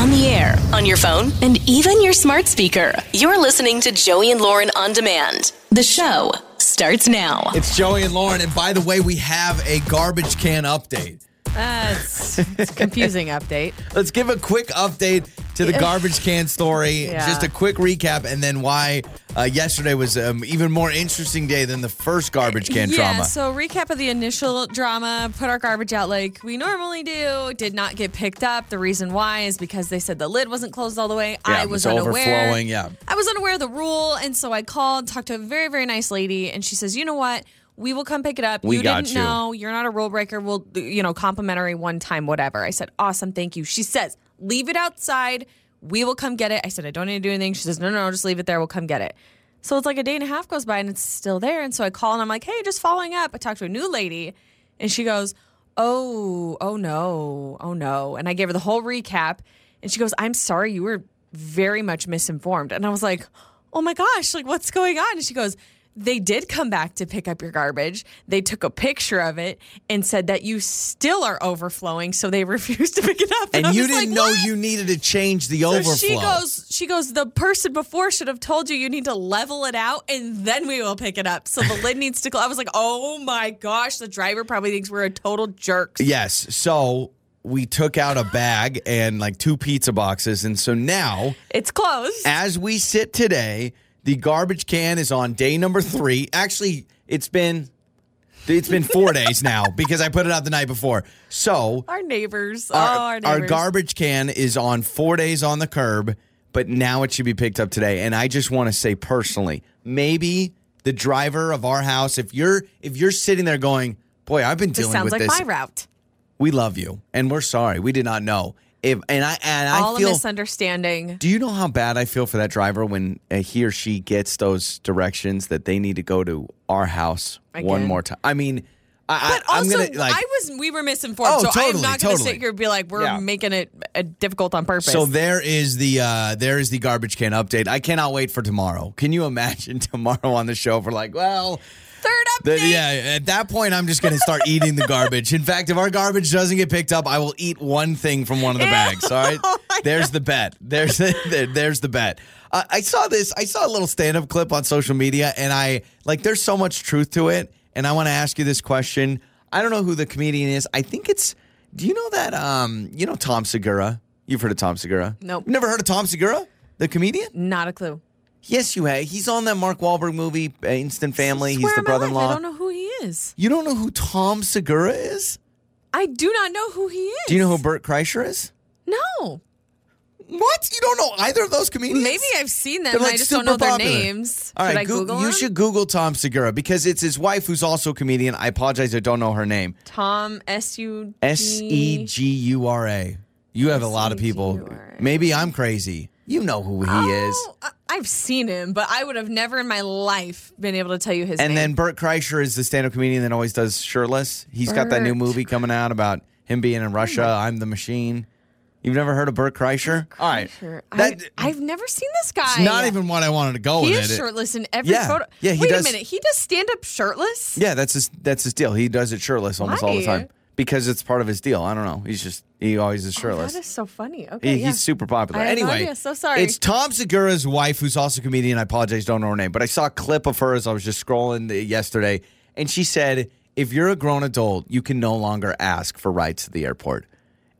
on the air, on your phone, and even your smart speaker. You're listening to Joey and Lauren on demand. The show starts now. It's Joey and Lauren, and by the way, we have a garbage can update. Uh, it's, it's a confusing update. Let's give a quick update to the garbage can story. Yeah. Just a quick recap, and then why uh, yesterday was um, even more interesting day than the first garbage can drama. yeah, trauma. so recap of the initial drama. Put our garbage out like we normally do. Did not get picked up. The reason why is because they said the lid wasn't closed all the way. Yeah, I it was, unaware. overflowing, yeah. I was unaware of the rule, and so I called, talked to a very very nice lady, and she says, "You know what? We will come pick it up. We you got didn't you. know. You're not a rule breaker. We'll you know complimentary one time whatever." I said, "Awesome, thank you." She says, "Leave it outside. We will come get it." I said, "I don't need to do anything." She says, "No, no, no, just leave it there. We'll come get it." So it's like a day and a half goes by and it's still there. And so I call and I'm like, hey, just following up. I talked to a new lady and she goes, oh, oh no, oh no. And I gave her the whole recap and she goes, I'm sorry, you were very much misinformed. And I was like, oh my gosh, like what's going on? And she goes, they did come back to pick up your garbage. They took a picture of it and said that you still are overflowing, so they refused to pick it up. and I you didn't like, know "What?" you needed to change the So overflow. she goes, she goes, the person before should have told you you need to level it out and then we will pick it up. So the lid needs to close. I was like, oh my gosh, the driver probably thinks we're a total jerks. yes. So we took out a bag and like two pizza boxes, and so now. It's closed. as we sit today, the garbage can is on day number three. Actually, it's been it's been four days now because I put it out the night before. So our neighbors. our, oh, our neighbors. garbage can is on four days on the curb, but now it should be picked up today. And I just want to say personally, maybe the driver of our house, if you're if you're sitting there going, Boy, I've been This dealing sounds with like this. my route. we love you. And we're sorry. We did not know. If and I and I All feel a misunderstanding. do you know how bad I feel for that driver when uh, he or she gets those directions that they need to go to our house one more time? I mean, I, But I, I'm also, gonna like. I was we were misinformed, Oh, so I'm totally, not going to totally. sit here and be like we're Yeah. making it uh, difficult on purpose. so there is the uh, there is the garbage can update. I cannot wait for tomorrow. Can you imagine tomorrow on the show for like, well, third the, yeah. At that point, I'm just going to start eating the garbage. In fact, if our garbage doesn't get picked up, I will eat one thing from one of the Ew. bags. All right, Oh there's the bet. There's there, there's the bet. Uh, I saw this. I saw a little stand up clip on social media, and I like. There's so much truth to it, and I want to ask you this question. I don't know who the comedian is. I think it's. Do you know that? Um, you know Tom Segura. You've heard of Tom Segura? Nope. Never heard of Tom Segura, the comedian? Not a clue. Yes, you have. He's on that Mark Wahlberg movie, uh, Instant Family. He's the on my life, brother-in-law. I don't know who he is. You don't know who Tom Segura is? I do not know who he is. Do you know who Bert Kreischer is? No. What? You don't know either of those comedians? Maybe I've seen them. They're, and like, I just don't know super their names. All right, Google you him? should Google Tom Segura because it's his wife who's also a comedian. I apologize, I don't know her name. Tom S U S E G U R A. You have a lot of people. Maybe I'm crazy. You know who he is. Oh, I- I've seen him, but I would have never in my life been able to tell you his name. And name. then Bert Kreischer is the stand-up comedian that always does shirtless. He's got that new movie coming out about him being in Russia. Oh I'm the machine. You've never heard of Bert Kreischer? All right. That, I, I've never seen this guy. it's not even what I wanted to go He with is it. shirtless in every Yeah. photo. Yeah, he Wait does- a minute. He does stand up shirtless? Yeah, that's his that's his deal. He does it shirtless almost all the time. Because it's part of his deal. I don't know. He's just he always is Oh, shirtless. that is so funny. Okay. He- yeah. He's super popular. I have no anyway, idea. So sorry. It's Tom Segura's wife, who's also a comedian. I apologize, don't know her name, but I saw a clip of her as I was just scrolling the, yesterday, and she said, "If you're a grown adult, you can no longer ask for rides to the airport."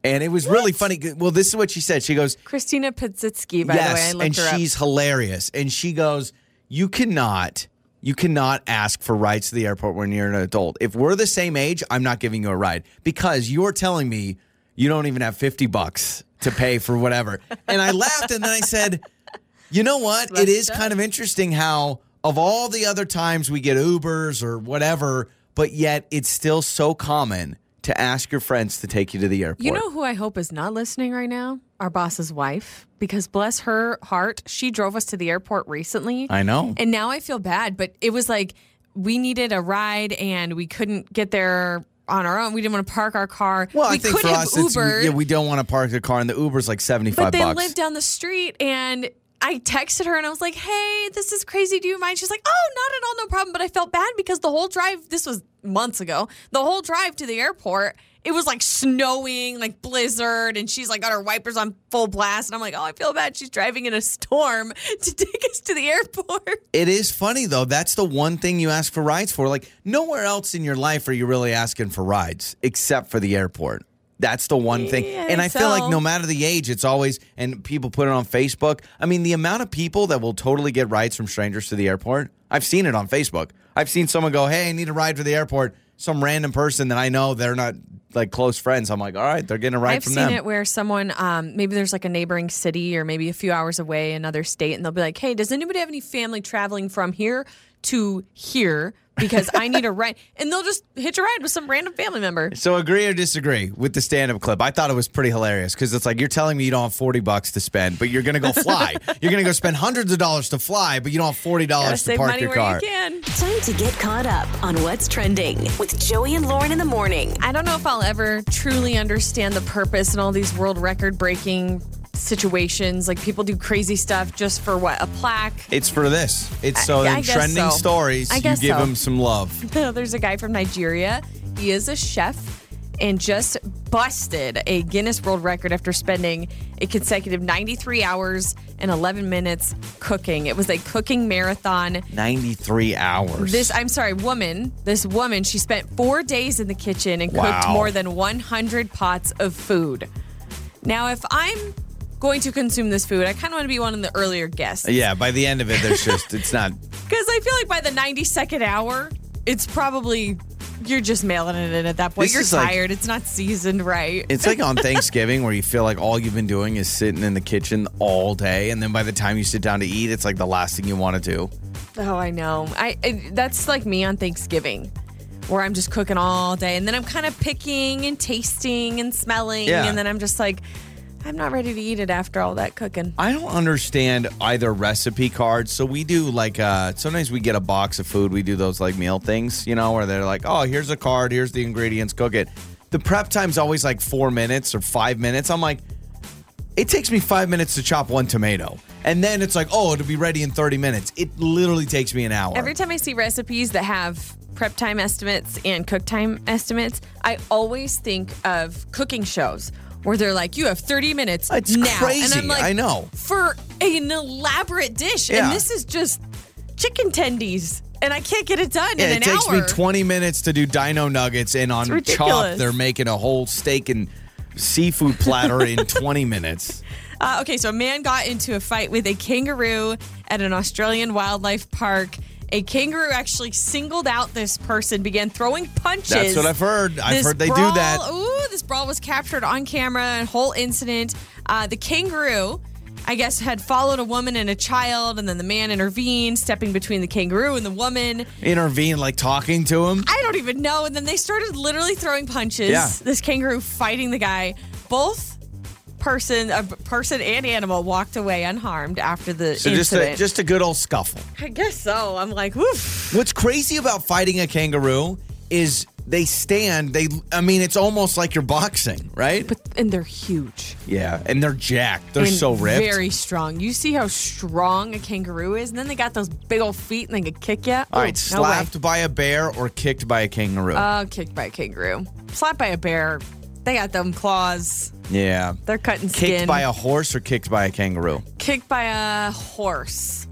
And it was really funny. Well, this is what she said. She goes, Christina Pazsitzky, by the way. I looked and her she's hilarious. And she goes, "You cannot, you cannot ask for rides to the airport when you're an adult. If we're the same age, I'm not giving you a ride because you're telling me you don't even have fifty bucks to pay for whatever." and I laughed, and then I said, "You know what? It is kind of interesting how of all the other times we get Ubers or whatever, but yet it's still so common." To ask your friends to take you to the airport. You know who I hope is not listening right now? Our boss's wife. Because bless her heart, she drove us to the airport recently. I know. And now I feel bad, but it was like we needed a ride and we couldn't get there on our own. We didn't want to park our car. Well, we I think could for have us, Ubered, yeah, we don't want to park the car, and the Uber's like seventy five. but they bucks. live down the street and I texted her and I was like, "Hey, this is crazy. Do you mind?" She's like, "Oh, not at all, no problem." But I felt bad because the whole drive. This was months ago. The whole drive to the airport, it was like snowing, like blizzard, and she's like got her wipers on full blast. And I'm like, oh, I feel bad. She's driving in a storm to take us to the airport. It is funny though. That's the one thing you ask for rides for. Like nowhere else in your life are you really asking for rides except for the airport. That's the one thing. Yeah, and I feel like no matter the age, it's always and people put it on Facebook. I mean, the amount of people that will totally get rides from strangers to the airport. I've seen it on Facebook. I've seen someone go, "Hey, I need a ride to the airport." Some random person that I know they're not like close friends. I'm like, "All right, they're getting a ride I've from seen it where someone, um, maybe there's like a neighboring city or maybe a few hours away, another state, and they'll be like, hey, does anybody have any family traveling from here to here? Because I need a ride. And they'll just hitch a ride with some random family member. So agree or disagree with the stand-up clip? I thought it was pretty hilarious because it's like you're telling me you don't have forty bucks to spend, but you're gonna go fly. you're gonna go spend hundreds of dollars to fly, but you don't have forty Gotta dollars to save park money your where car. you can. Time to get caught up on what's trending with Joey and Lauren in the morning. I don't know if I'll ever truly understand the purpose and all these world record breaking situations. Like people do crazy stuff just for what? A plaque? It's for this. It's so I- I in trending so. stories, I you give so. them some love. There's a guy from Nigeria. He is a chef and just busted a Guinness World Record after spending a consecutive 93 hours and 11 minutes cooking. It was a cooking marathon. Ninety-three hours. This, I'm sorry, woman, this woman, she spent four days in the kitchen and cooked Wow. more than 100 pots of food. Now, if I'm going to consume this food, I kind of want to be one of the earlier guests. yeah. By the end of it, there's just it's not. Because I feel like by the 92nd hour, it's probably you're just mailing it in at that point. This you're is like- tired. it's not seasoned right. It's like on Thanksgiving where you feel like all you've been doing is sitting in the kitchen all day, and then by the time you sit down to eat, it's like the last thing you want to do. oh, I know. I, I that's like me on Thanksgiving. Where I'm just cooking all day, and then I'm kind of picking and tasting and smelling, Yeah. and then I'm just like, I'm not ready to eat it after all that cooking. I don't understand either recipe cards. So we do like uh sometimes we get a box of food. We do those like meal things, you know, where they're like, "Oh, here's a card, here's the ingredients, cook it." The prep time's always like 4 minutes or 5 minutes. I'm like, it takes me 5 minutes to chop one tomato. And then it's like, "Oh, it'll be ready in 30 minutes." It literally takes me an hour. Every time I see recipes that have prep time estimates and cook time estimates, I always think of cooking shows where they're like, "You have 30 minutes It's now," and crazy. I'm like, I know. for an elaborate dish, Yeah. and this is just chicken tendies, and I can't get it done yeah, in an hour. it takes hour. me 20 minutes to do dino nuggets and on chop they're making a whole steak and seafood platter in 20 minutes. Uh, okay, so a man got into a fight with a kangaroo at an Australian wildlife park. A kangaroo actually singled out this person, began throwing punches. That's what I've heard. I've This heard they brawl- do that. Ooh, this brawl was captured on camera. A whole incident. Uh, the kangaroo, I guess, had followed a woman and a child, and then the man intervened, stepping between the kangaroo and the woman. intervene, like talking to him. I don't even know. And then they started literally throwing punches. Yeah. This kangaroo fighting the guy. Both person, a person and animal walked away unharmed after the So just a, incident. just a good old scuffle. I guess so. I'm like, woof. What's crazy about fighting a kangaroo is they stand. They, I mean, it's almost like you're boxing, right? But and they're huge. yeah, and they're jacked. They're and so ripped. Very strong. You see how strong a kangaroo is, and then they got those big old feet, and they could kick you. All right, no way. slapped by a bear or kicked by a kangaroo. Oh, kicked by a kangaroo. Slapped by a bear. They got them claws. yeah. They're cutting skin. Kicked by a horse or kicked by a kangaroo? kicked by a horse.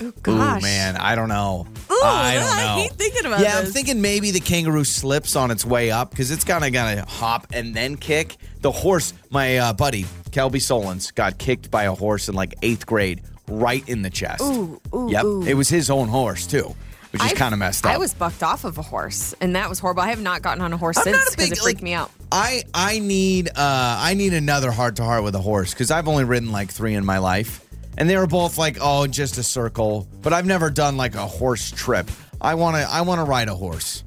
Oh Ooh, man, I don't know. Ooh, I don't I know. hate thinking about yeah, I'm thinking maybe the kangaroo slips on its way up because it's kind of gonna hop and then kick. The horse, my uh, buddy Kelby Solons, got kicked by a horse in like eighth grade, right in the chest. Ooh, ooh, yep, ooh. it was his own horse too, which is kind of messed up. I was bucked off of a horse, and that was horrible. I have not gotten on a horse I'm since not a because big it freaked like, me out. I I need uh I need another heart to heart with a horse because I've only ridden like three in my life, and they were both like oh just a circle, but I've never done like a horse trip. I want to I want to ride a horse.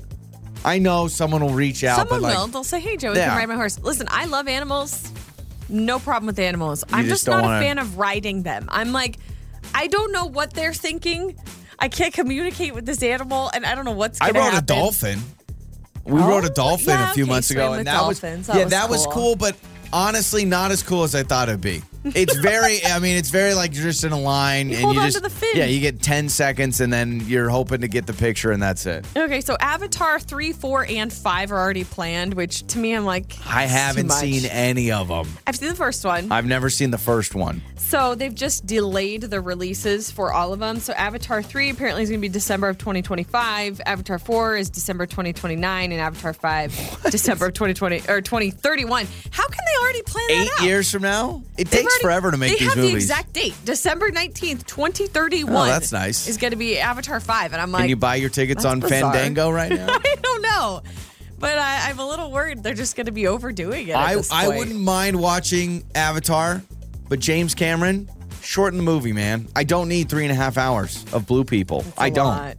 I know someone will reach out, Someone but like will. They'll say, "Hey, Joey, Yeah. can ride my horse." Listen, I love animals. No problem with animals. I'm just just, don't not wanna- a fan of riding them. I'm like, I don't know what they're thinking. I can't communicate with this animal, and I don't know what's I rode happen. a dolphin. We Oh, rode a dolphin yeah, a few okay, months ago, and that dolphins. was That yeah, was that was cool. cool, but honestly, not as cool as I thought it'd be. It's very. I mean, it's very like you're just in a line and hold you on just to the fin. yeah. You get ten seconds and then you're hoping to get the picture and that's it. Okay, so Avatar 3, 4, and 5 are already planned, which to me, I'm like, I haven't seen any of them. I've seen the first one. I've never seen the first one. So they've just delayed the releases for all of them. So Avatar 3 apparently is going to be December of 2025. Avatar 4 is December 2029. And Avatar 5, December of 2020 or 2031. How can they already plan that Eight years from now, it takes already- forever to make they these have movies. the exact date, December 19th, 2031. Oh, that's nice. Is going to be Avatar 5. And I'm like, Can you buy your tickets on bizarre. Fandango right now? I don't know. But I, I'm a little worried they're just going to be overdoing it. I I wouldn't mind watching Avatar, but James Cameron shorten the movie, man. I don't need three and a half hours of blue people. I don't. lot.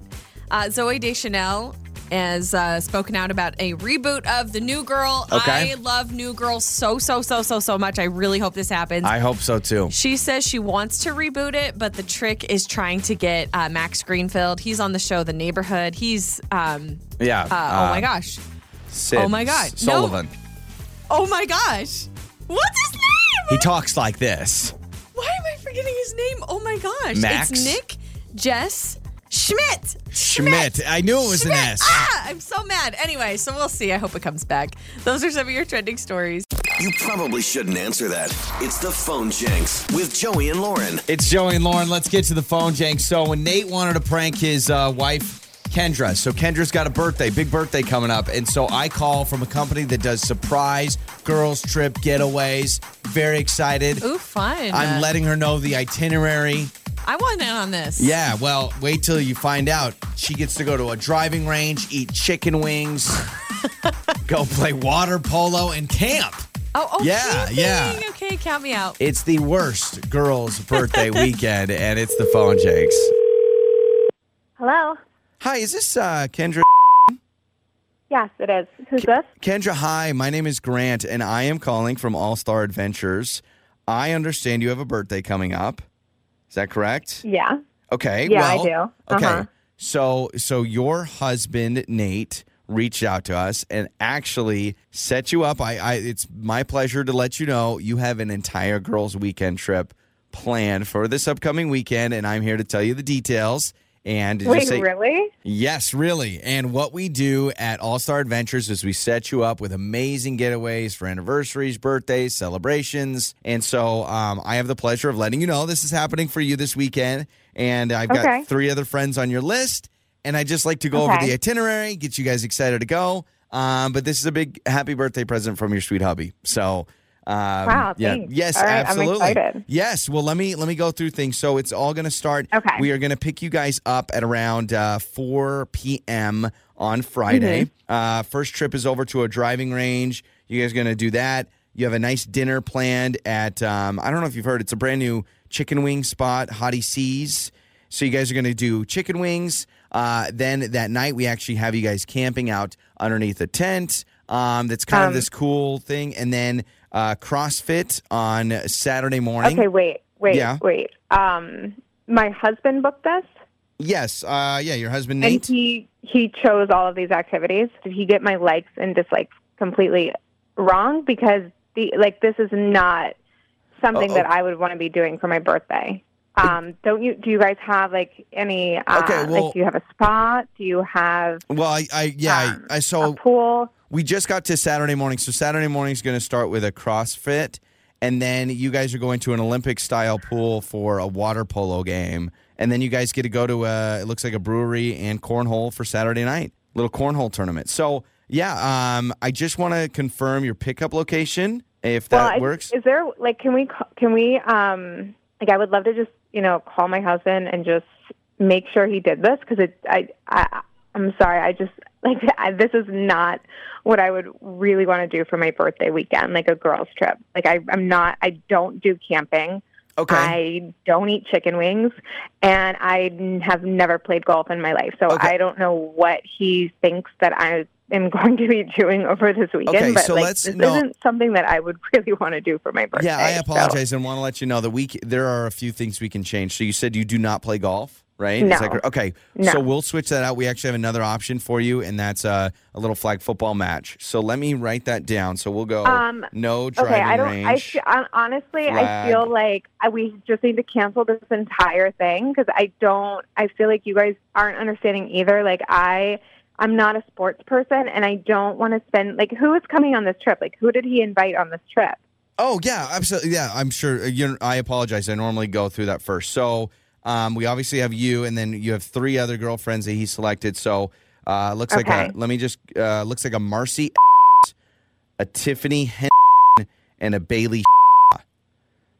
Uh, Zooey Deschanel has uh, spoken out about a reboot of the New Girl. Okay. I love New Girl so so so so so much. I really hope this happens. I hope so too. she says she wants to reboot it, but the trick is trying to get uh, Max Greenfield. He's on the show The Neighborhood. He's um, Yeah. uh, oh my gosh, Sid oh my God. No. Sullivan. oh my gosh, what's his name? He talks like this. Why am I forgetting his name? Oh my gosh, Max? it's Nick Jess Schmidt. Schmidt. I knew it was an Schmidt. S. Ah, I'm so mad. Anyway, so we'll see. I hope it comes back. Those are some of your trending stories. You probably shouldn't answer that. It's the phone janks with Joey and Lauren. It's Joey and Lauren. Let's get to the phone, Jank. So when Nate wanted to prank his uh, wife, Kendra, so Kendra's got a birthday, big birthday coming up, and so I call from a company that does surprise girls trip getaways. Very excited. Ooh, fun. I'm letting her know the itinerary. I want in on this. Yeah, well, wait till you find out. She gets to go to a driving range, eat chicken wings, go play water polo, and camp. Oh, okay. Yeah, yeah. Okay, count me out. It's the worst girls' birthday weekend, and it's the phone jakes. Hello. Hi, is this uh, Kendra? Yes, it is. Who's this? Kendra, hi. My name is Grant, and I am calling from All Star Adventures. I understand you have a birthday coming up. Is that correct? Yeah. Okay. Yeah, I do. Okay. Uh-huh. So, so your husband Nate reached out to us and actually set you up. I, I, it's my pleasure to let you know you have an entire girls' weekend trip planned for this upcoming weekend, and I'm here to tell you the details. And Wait, say- really? Yes, really. And what we do at All Star Adventures is we set you up with amazing getaways for anniversaries, birthdays, celebrations. And so um, I have the pleasure of letting you know this is happening for you this weekend. And I've got Okay. three other friends on your list. And I just like to go over the itinerary, get you guys excited to go. Um, but this is a big happy birthday present from your sweet hubby. So. Um, Wow, yeah, thanks. yes, right, I'm absolutely. excited. Yes, well, let me let me go through things. So it's all going to start. Okay. We are going to pick you guys up at around uh, 4 p.m. on Friday. Mm-hmm. Uh, first trip is over to a driving range. You guys are going to do that. You have a nice dinner planned at, um, I don't know if you've heard, it's a brand new chicken wing spot, Hottie Seas. So you guys are going to do chicken wings. Uh, then that night, we actually have you guys camping out underneath a tent. Um, that's kind of Um, this cool thing. And then uh, CrossFit on Saturday morning. Okay, wait, wait, Yeah. wait. Um, my husband booked this, Yes. Uh, yeah, your husband, and Nate. he he chose all of these activities. Did he get my likes and dislikes completely wrong? Because the like this is not something Oh, that I would want to be doing for my birthday. Um, don't you? Do you guys have like any? Uh, Okay, well- like, do you have a spot? Do you have well, I, I yeah, um, I, I a saw pool? We just got to Saturday morning. So Saturday morning is going to start with a CrossFit, and then you guys are going to an Olympic style pool for a water polo game, and then you guys get to go to a it looks like a brewery and cornhole for Saturday night, little cornhole tournament. So yeah, um, I just want to confirm your pickup location if that well, works. Is there like can we can we um like I would love to just you know call my husband and just make sure he did this because it I I I'm sorry I just like I, this is not what I would really want to do for my birthday weekend like a girls trip like I I'm not I don't do camping okay. I don't eat chicken wings and I n- have never played golf in my life so Okay. I don't know what he thinks that I am going to be doing over this weekend. Okay, but so like, let's- this no. isn't something that I would really want to do for my birthday. Yeah, I so- apologize and want to let you know that we there are a few things we can change. So you said you do not play golf, right? No. Correct? okay, No. so we'll switch that out. We actually have another option for you, and that's uh, a little flag football match. So let me write that down. So we'll go Um, no driving Okay, I don't. range. I hon- honestly, flag. I feel like we just need to cancel this entire thing because I don't. I feel like you guys aren't understanding either. Like I, I'm not a sports person, and I don't want to spend. Like, who is coming on this trip? Like, who did he invite on this trip? Oh yeah, absolutely. Yeah, I'm sure. uh, You I apologize. I normally go through that first. So um, we obviously have you, and then you have three other girlfriends that he selected. So uh, looks like a. Let me just. Uh, looks like a Marcy, a Tiffany, and a Bailey.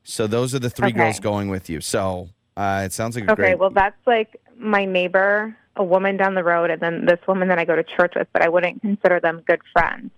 So those are the three Okay. girls going with you. So uh, it sounds like a Okay, great. well, that's like my neighbor, a woman down the road, and then this woman that I go to church with. But I wouldn't consider them good friends.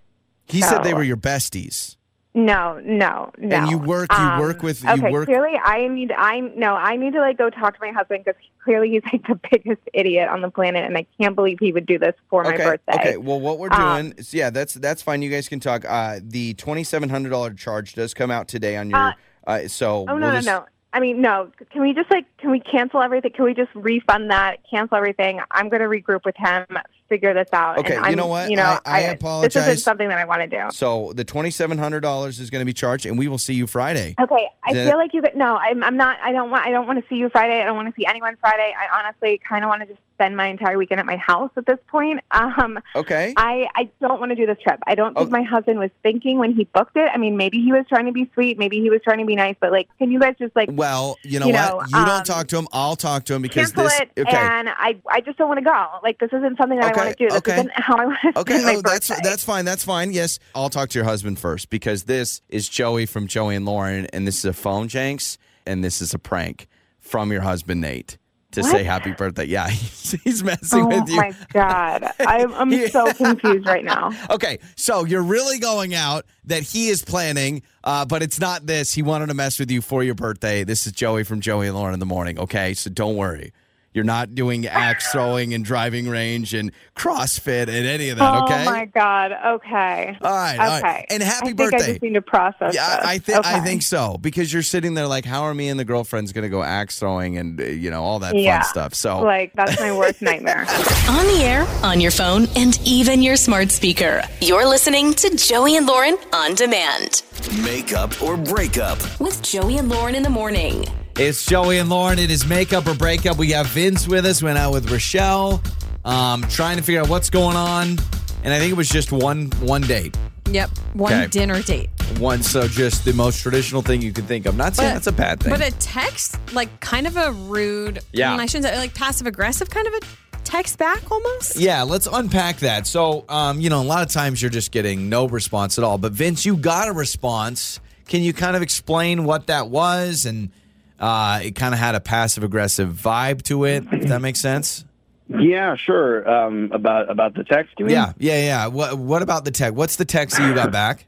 he said they were your besties. No, no, no. And you work- you Um, work with- you Okay, work- clearly I need. I no. I need to like go talk to my husband because clearly he's like the biggest idiot on the planet, and I can't believe he would do this for my okay. birthday. Okay. Well, what we're Um, doing, is, yeah, that's that's fine. You guys can talk. Uh, the twenty seven hundred dollar charge does come out today on your. Uh, Uh, so Oh no, we'll no, just- no. I mean, no. Can we just like? Can we cancel everything? Can we just refund that? Cancel everything. I'm going to regroup with him. Figure this out. Okay, and you know what? You know, I- I This apologize. isn't something that I want to do. So the twenty seven hundred dollars is going to be charged, and we will see you Friday. Okay, I Is feel like you. Could, no, I'm, I'm not. I don't want. I don't want to see you Friday. I don't want to see anyone Friday. I honestly kind of want to just spend my entire weekend at my house at this point. Um, Okay. I I don't want to do this trip. I don't think Oh. my husband was thinking when he booked it. I mean, maybe he was trying to be sweet. Maybe he was trying to be nice. But like, can you guys just like well, you know you what? know, you um, don't talk to him. I'll talk to him because this. it? Okay. And I I just don't want to go. Like, this isn't something that Okay, I want to do. This okay. isn't how I want to Okay, spend my oh, that's birthday. that's fine. That's fine. Yes, I'll talk to your husband first because this is Joey from Joey and Lauren, and this is a phone janks, and this is a prank from your husband Nate to What? say happy birthday. Yeah, he's, he's messing Oh with you. Oh my god, I'm I'm so confused right now. Okay, so you're really going out that he is planning, uh, but it's not this. He wanted to mess with you for your birthday. This is Joey from Joey and Lauren in the morning. Okay, so don't worry. You're not doing axe throwing and driving range and CrossFit and any of that. Okay. Oh my god. Okay. All right, Okay. right. And happy I think birthday. I just need to process. Yeah, this. I, I think I think so because you're sitting there like, how are me and the girlfriends going to go axe throwing and uh, you know all that Yeah. fun stuff? So Like that's my worst nightmare. On the air, on your phone, and even your smart speaker. You're listening to Joey and Lauren on demand Makeup or breakup. with Joey and Lauren in the morning. It's Joey and Lauren. It is makeup or breakup. We got Vince with us. Went out with Rochelle, um, trying to figure out what's going on. And I think it was just one one date, Yep. One Okay. dinner date. one so just the most traditional thing you could think of. Not saying that's a bad thing. But a text, like kind of a rude, Yeah. mm, I shouldn't say, like passive aggressive kind of a text back almost. Yeah, let's unpack that. So, um, you know, a lot of times you're just getting no response at all. But Vince, you got a response. Can you kind of explain what that was? And uh, it kind of had a passive aggressive vibe to it. If that makes sense. Yeah, sure. Um, about about the text, you mean? Yeah, yeah, yeah. What What about the text? What's the text that you got back?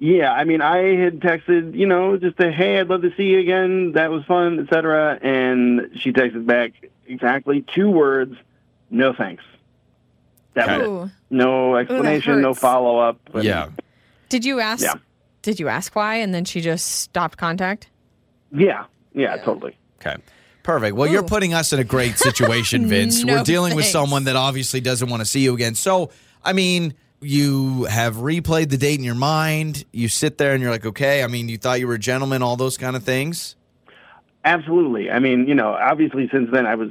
Yeah, I mean, I had texted, you know, just a hey, I'd love to see you again. That was fun, etc. And she texted back exactly two words: no thanks. That was it. No explanation, no follow up. Yeah. Did you ask? Yeah. Did you ask why, and then she just stopped contact? yeah, yeah, totally. Okay. Perfect. Well, you're putting us in a great situation, Vince. No We're dealing with someone that obviously doesn't want to see you again. So, I mean, you have replayed the date in your mind. You sit there and you're like, okay, I mean, you thought you were a gentleman, all those kind of things. Absolutely. I mean, you know, obviously since then I was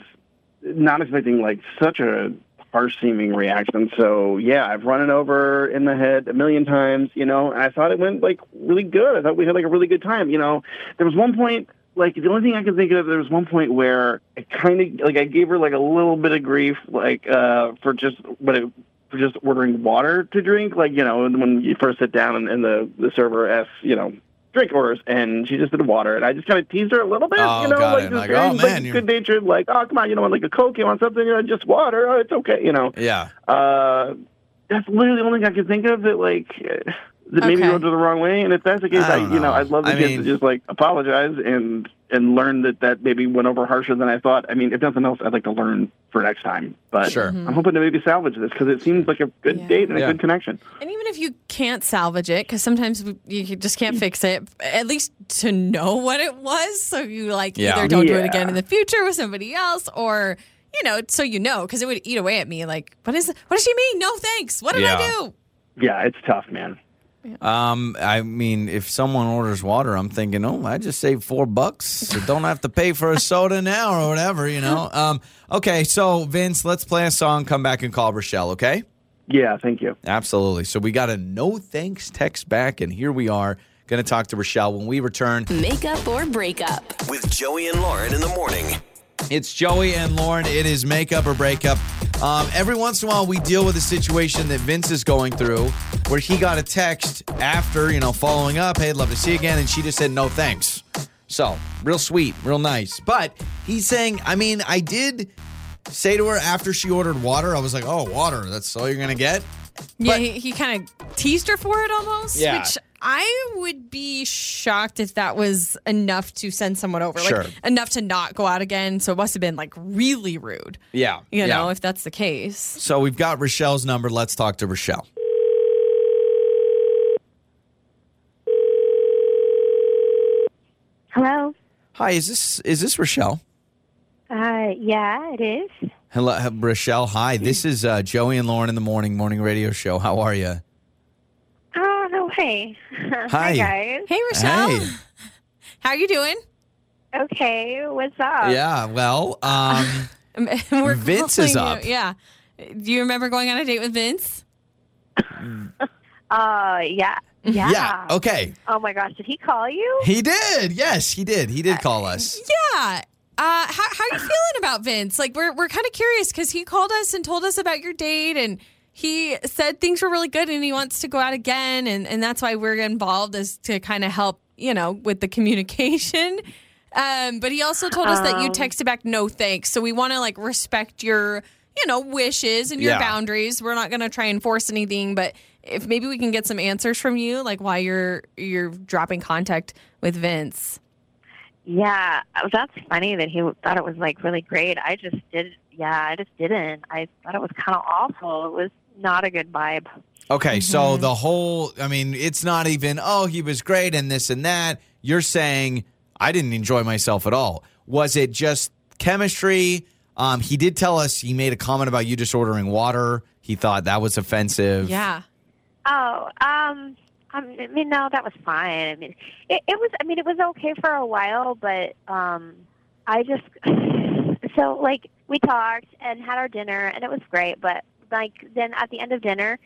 not expecting like such a harsh seeming reaction. So yeah, I've run it over in the head a million times, you know, and I thought it went like really good. I thought we had like a really good time, you know. There was one point like the only thing I can think of, there was one point where I kind of like I gave her like a little bit of grief, like uh for just but it for just ordering water to drink, like you know when you first sit down and, and the the server asks, you know, drink orders, and she just did water, and I just kind of teased her a little bit, Oh, you know, like just Like, oh, like, man, you're- good natured, like oh come on, you know, want like a coke, you want something, you know, just water, oh it's okay, you know. Yeah. Uh, that's literally the only thing I can think of that like. That maybe Okay. rubbed her the wrong way. And if that's the case, I I, don't you know, know. I'd love the I kids mean- to just like apologize and and learn that that maybe went over harsher than I thought. I mean, if nothing else, I'd like to learn for next time. But Sure. Mm-hmm. I'm hoping to maybe salvage this because it seems like a good Yeah. date and Yeah. a good connection. And even if you can't salvage it, because sometimes you just can't mm. fix it, at least to know what it was, so you like Yeah. either don't do it again in the future with somebody else, or you know, so you know, because it would eat away at me. Like, what is? What does she mean? No thanks. What did Yeah. I do? Yeah, it's tough, man. Um, I mean, if someone orders water, I'm thinking, oh, I just saved four bucks. So don't have to pay for a soda now or whatever, you know. Um, okay, so Vince, let's play a song. Come back and call Rochelle, okay? Yeah, thank you. Absolutely. So we got a no thanks text back, and here we are going to talk to Rochelle when we return. Makeup or breakup. With Joey and Lauren in the morning. It's Joey and Lauren. It is makeup or breakup. Um, every once in a while, we deal with a situation that Vince is going through where he got a text after, you know, following up, hey, I'd love to see you again. And she just said, no thanks. So, real sweet, real nice. But he's saying, I mean, I did say to her after she ordered water, I was like, oh, water, that's all you're going to get? Yeah, But- he, he kind of teased her for it almost. Yeah. Which I would be shocked if that was enough to send someone over. Sure. Like enough to not go out again. So it must have been like really rude. Yeah. You yeah. know, if that's the case. So we've got Rochelle's number. Let's talk to Rochelle. Hello. Hi, is this is this Rochelle? Uh, yeah, it is. Hello, Rochelle. Hi, this is uh, Joey and Lauren in the morning morning radio show. How are you? No, hey. Hi. guys. Hey, Rochelle. Hey. How are you doing? Okay, what's up? Yeah. Well, um, We're Vince is calling you- up. Yeah. Do you remember going on a date with Vince? Uh, yeah. Yeah. yeah. Okay. Oh my gosh, did he call you? He did. Yes, he did. He did call us. Yeah. Uh, how how are you feeling about Vince? Like we're we're kind of curious because he called us and told us about your date and he said things were really good and he wants to go out again and and that's why we're involved is to kind of help you know with the communication. Um, but he also told us that you Um. texted back no thanks. So we want to like respect your you know wishes and your Yeah. boundaries. We're not going to try and force anything, but if maybe we can get some answers from you, like why you're you're dropping contact with Vince. Yeah, that's funny that he thought it was like really great. I just did. Yeah, I just didn't. I thought it was kind of awful. It was not a good vibe. Okay, so the whole, I mean, it's not even, oh, he was great and this and that. You're saying, I didn't enjoy myself at all. Was it just chemistry? Um, he did tell us he made a comment about you just ordering water. He thought that was offensive. Yeah. Oh, um, I mean, no, that was fine. I mean, it, it was. I mean, it was okay for a while, but um, I just so like we talked and had our dinner, and it was great. But like then at the end of dinner,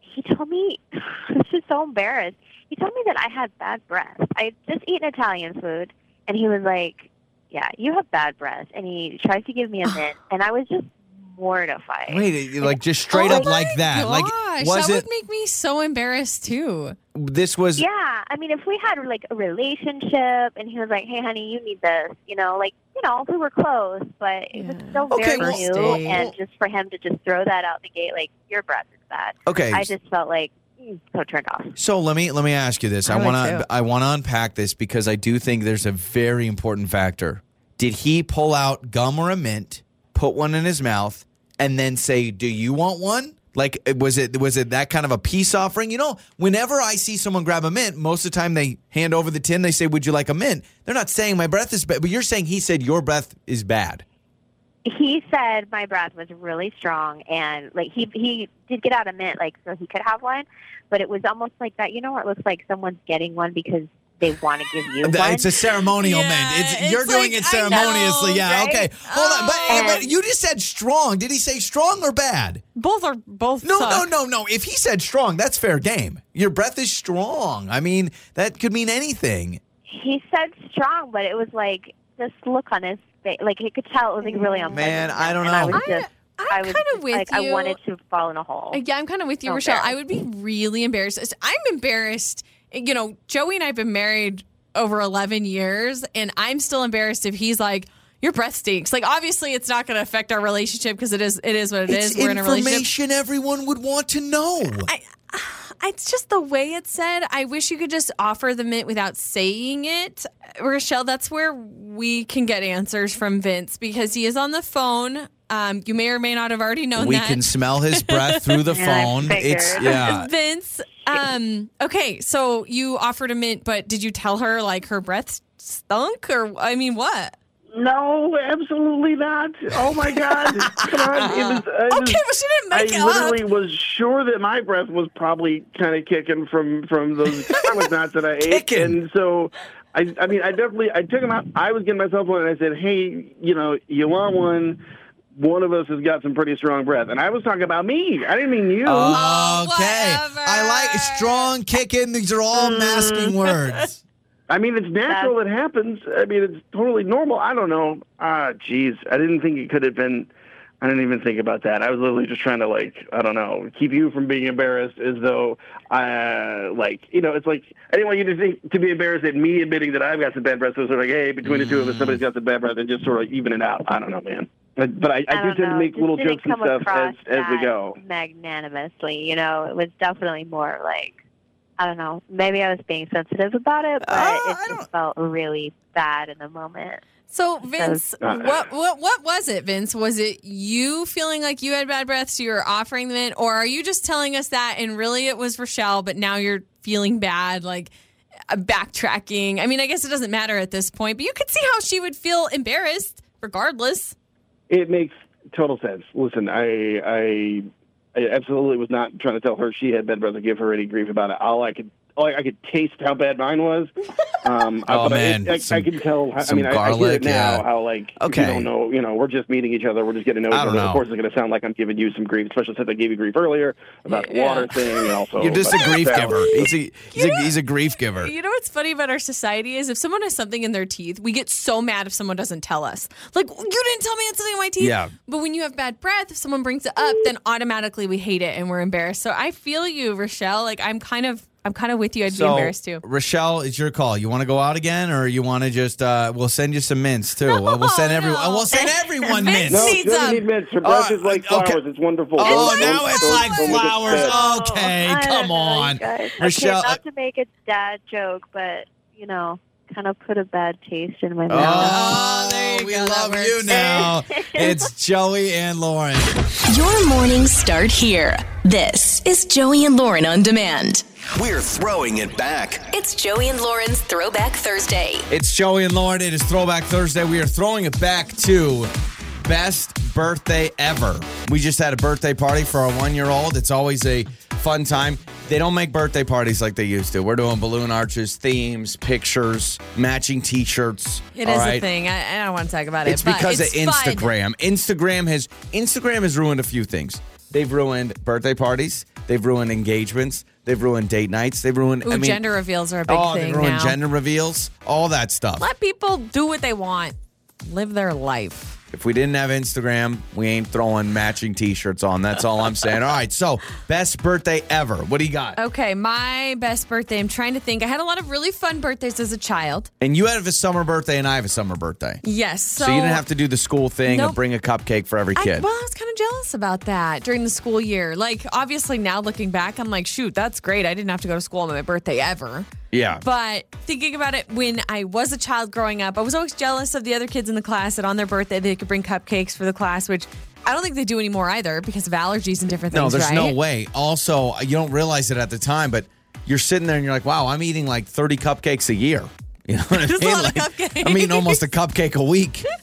he told me, I was just so embarrassed. He told me that I had bad breath. I had just eaten Italian food, and he was like, "Yeah, you have bad breath," and he tried to give me a mint, and I was just mortified. Wait, like just straight oh up Oh like that. Gosh, like, was that it, would make me so embarrassed too. this was, Yeah, I mean, if we had like a relationship, and he was like, "Hey, honey, you need this," you know, like you know, we were close, but it was Yeah. still Okay, very well- new, First and just for him to just throw that out the gate, like your breath is bad, okay. I just felt like mm, so turned off. So let me let me ask you this. I, I want to I want to unpack this because I do think there's a very important factor. Did he pull out gum or a mint, put one in his mouth, and then say, "Do you want one?" Like was it was it that kind of a peace offering? You know, whenever I see someone grab a mint, most of the time they hand over the tin. They say, "Would you like a mint?" They're not saying my breath is bad, but you're saying he said your breath is bad. He said my breath was really strong, and like he he did get out a mint, like so he could have one, but it was almost like that. You know, it looks like someone's getting one because they want to give you one. It's a ceremonial Yeah, mint. It's, it's you're doing it ceremoniously. know, yeah. right? Okay. Hold on. But, Oh. but you just said strong. Did he say strong or bad? Both are both. No, suck. no, no, no. If he said strong, that's fair game. Your breath is strong. I mean, that could mean anything. he said strong, but it was like this look on his face, like he could tell it was like really unpleasant. Man, I don't And I know. was I- just, I'm was kinda just, with like, I wanted to fall in a hole. Yeah, I'm kind of with you, So Rochelle. I would be really embarrassed. I'm embarrassed. You know, Joey and I have been married over 11 years, and I'm still embarrassed if he's like, "Your breath stinks." Like, obviously, it's not going to affect our relationship because it is. It is what it It's is. We're in a relationship. information everyone would want to know. I, It's just the way it's said. I wish you could just offer the mint without saying it. Rochelle, that's where we can get answers from Vince because he is on the phone. Um, you may or may not have already known that. we that. can smell his breath through the Yeah, phone. It's yeah. Vince, um, okay, so you offered a mint, but did you tell her like her breath stunk or I mean what? No, absolutely not. Oh my God! Come on, it was. I Okay, well she didn't make I it literally up. was sure that my breath was probably kind of kicking from from those garlic knots that I ate, Kicking. and so I, I mean, I definitely I took them out. I was getting myself one, and I said, "Hey, you know, you want one?" One of us has got some pretty strong breath, and I was talking about me. I didn't mean you. Oh, oh okay. whatever. I like strong kicking. These are all masking mm. words. I mean, it's natural. It happens. I mean, it's totally normal. I don't know. Ah, jeez. I didn't think it could have been. I didn't even think about that. I was literally just trying to like, I don't know, keep you from being embarrassed, as though, uh, like, you know, it's like I didn't want you to think to be embarrassed at me admitting that I've got some bad breath. So it's sort of like, hey, between the two of us, somebody's got some bad breath, and just sort of even it out. I don't know, man. But, but I, I, I do tend to make Just little jokes and stuff as as we go. Magnanimously, you know, it was definitely more like I don't know. Maybe I was being sensitive about it, but Uh, it just felt really bad in the moment. So Vince, what what what was it, Vince? Was it you feeling like you had bad breath, so you were offering them mint, or are you just telling us that and really it was Rochelle, but now you're feeling bad, like uh, backtracking? I mean, I guess it doesn't matter at this point, but you could see how she would feel embarrassed, regardless. It makes total sense. Listen, I, I, I absolutely was not trying to tell her she had bad breath or give her any grief about it. All I could, all I, I could taste how bad mine was. Um, Oh, but man. I, I, Some- I can tell. I some mean, I, I hear garlic, it now. yeah. How like Okay. you don't know. You know, we're just meeting each other. We're just getting to know each I don't other. know. Of course, it's going to sound like I'm giving you some grief, especially since I gave you grief earlier about the water thing. And also, You're just a grief salad. giver. He's a, he's, a, he's a grief giver. You know what's funny about our society is if someone has something in their teeth, we get so mad if someone doesn't tell us. Like, you didn't tell me I had something in my teeth. Yeah. But when you have bad breath, if someone brings it up, then automatically we hate it and we're embarrassed. So I feel you, Rochelle. Like I'm kind of I'm kind of with you. I'd be embarrassed too. Rochelle, it's your call. You want to go out again, or you want to just? Uh, we'll send you some mints too. we'll we'll send everyone. no. We'll send everyone Vince mints. No, Needs she doesn't need mints. Her breath Oh, is like okay. flowers. It's wonderful. Oh, Don't- now don't- it's like don't flowers. Okay, I come on, you. Rochelle. Okay, uh, not to make a dad joke, but you know, kind of put a bad taste in my mouth. Oh, there you oh, we go. Love you now. it's Joey and Lauren. Your mornings start here. This is Joey and Lauren on demand. We're throwing it back. It's Joey and Lauren's Throwback Thursday. It's Joey and Lauren. It is Throwback Thursday. We are throwing it back to best birthday ever. We just had a birthday party for our one year old. It's always a fun time. They don't make birthday parties like they used to. We're doing balloon arches, themes, pictures, matching t shirts. It is a thing. I, I don't want to talk about It's it. but because it's of fun. Instagram. Instagram has Instagram has ruined a few things. They've ruined birthday parties. They've ruined engagements. They've ruined date nights. They've ruined. Ooh, I mean, gender reveals are a big oh, thing they've ruined now. gender reveals. All that stuff. Let people do what they want. Live their life. If we didn't have Instagram, we ain't throwing matching T-shirts on. That's all I'm saying. All right, so best birthday ever. What do you got? Okay, my best birthday. I'm trying to think. I had a lot of really fun birthdays as a child. And you have a summer birthday, and I have a summer birthday. Yes. So, So, you didn't have to do the school thing Nope. bring a cupcake for every I, kid. well, I was kind of jealous about that during the school year. Like, obviously, now looking back, I'm like, shoot, that's great. I didn't have to go to school on my birthday ever. Yeah. But thinking about it, when I was a child growing up, I was always jealous of the other kids in the class that on their birthday they could bring cupcakes for the class, which I don't think they do anymore either because of allergies and different things. no, there's right? no way. Also, you don't realize it at the time, but you're sitting there and you're like, wow, I'm eating like 30 cupcakes a year. You know what I mean? Like, cupcakes. I'm eating almost a cupcake a week.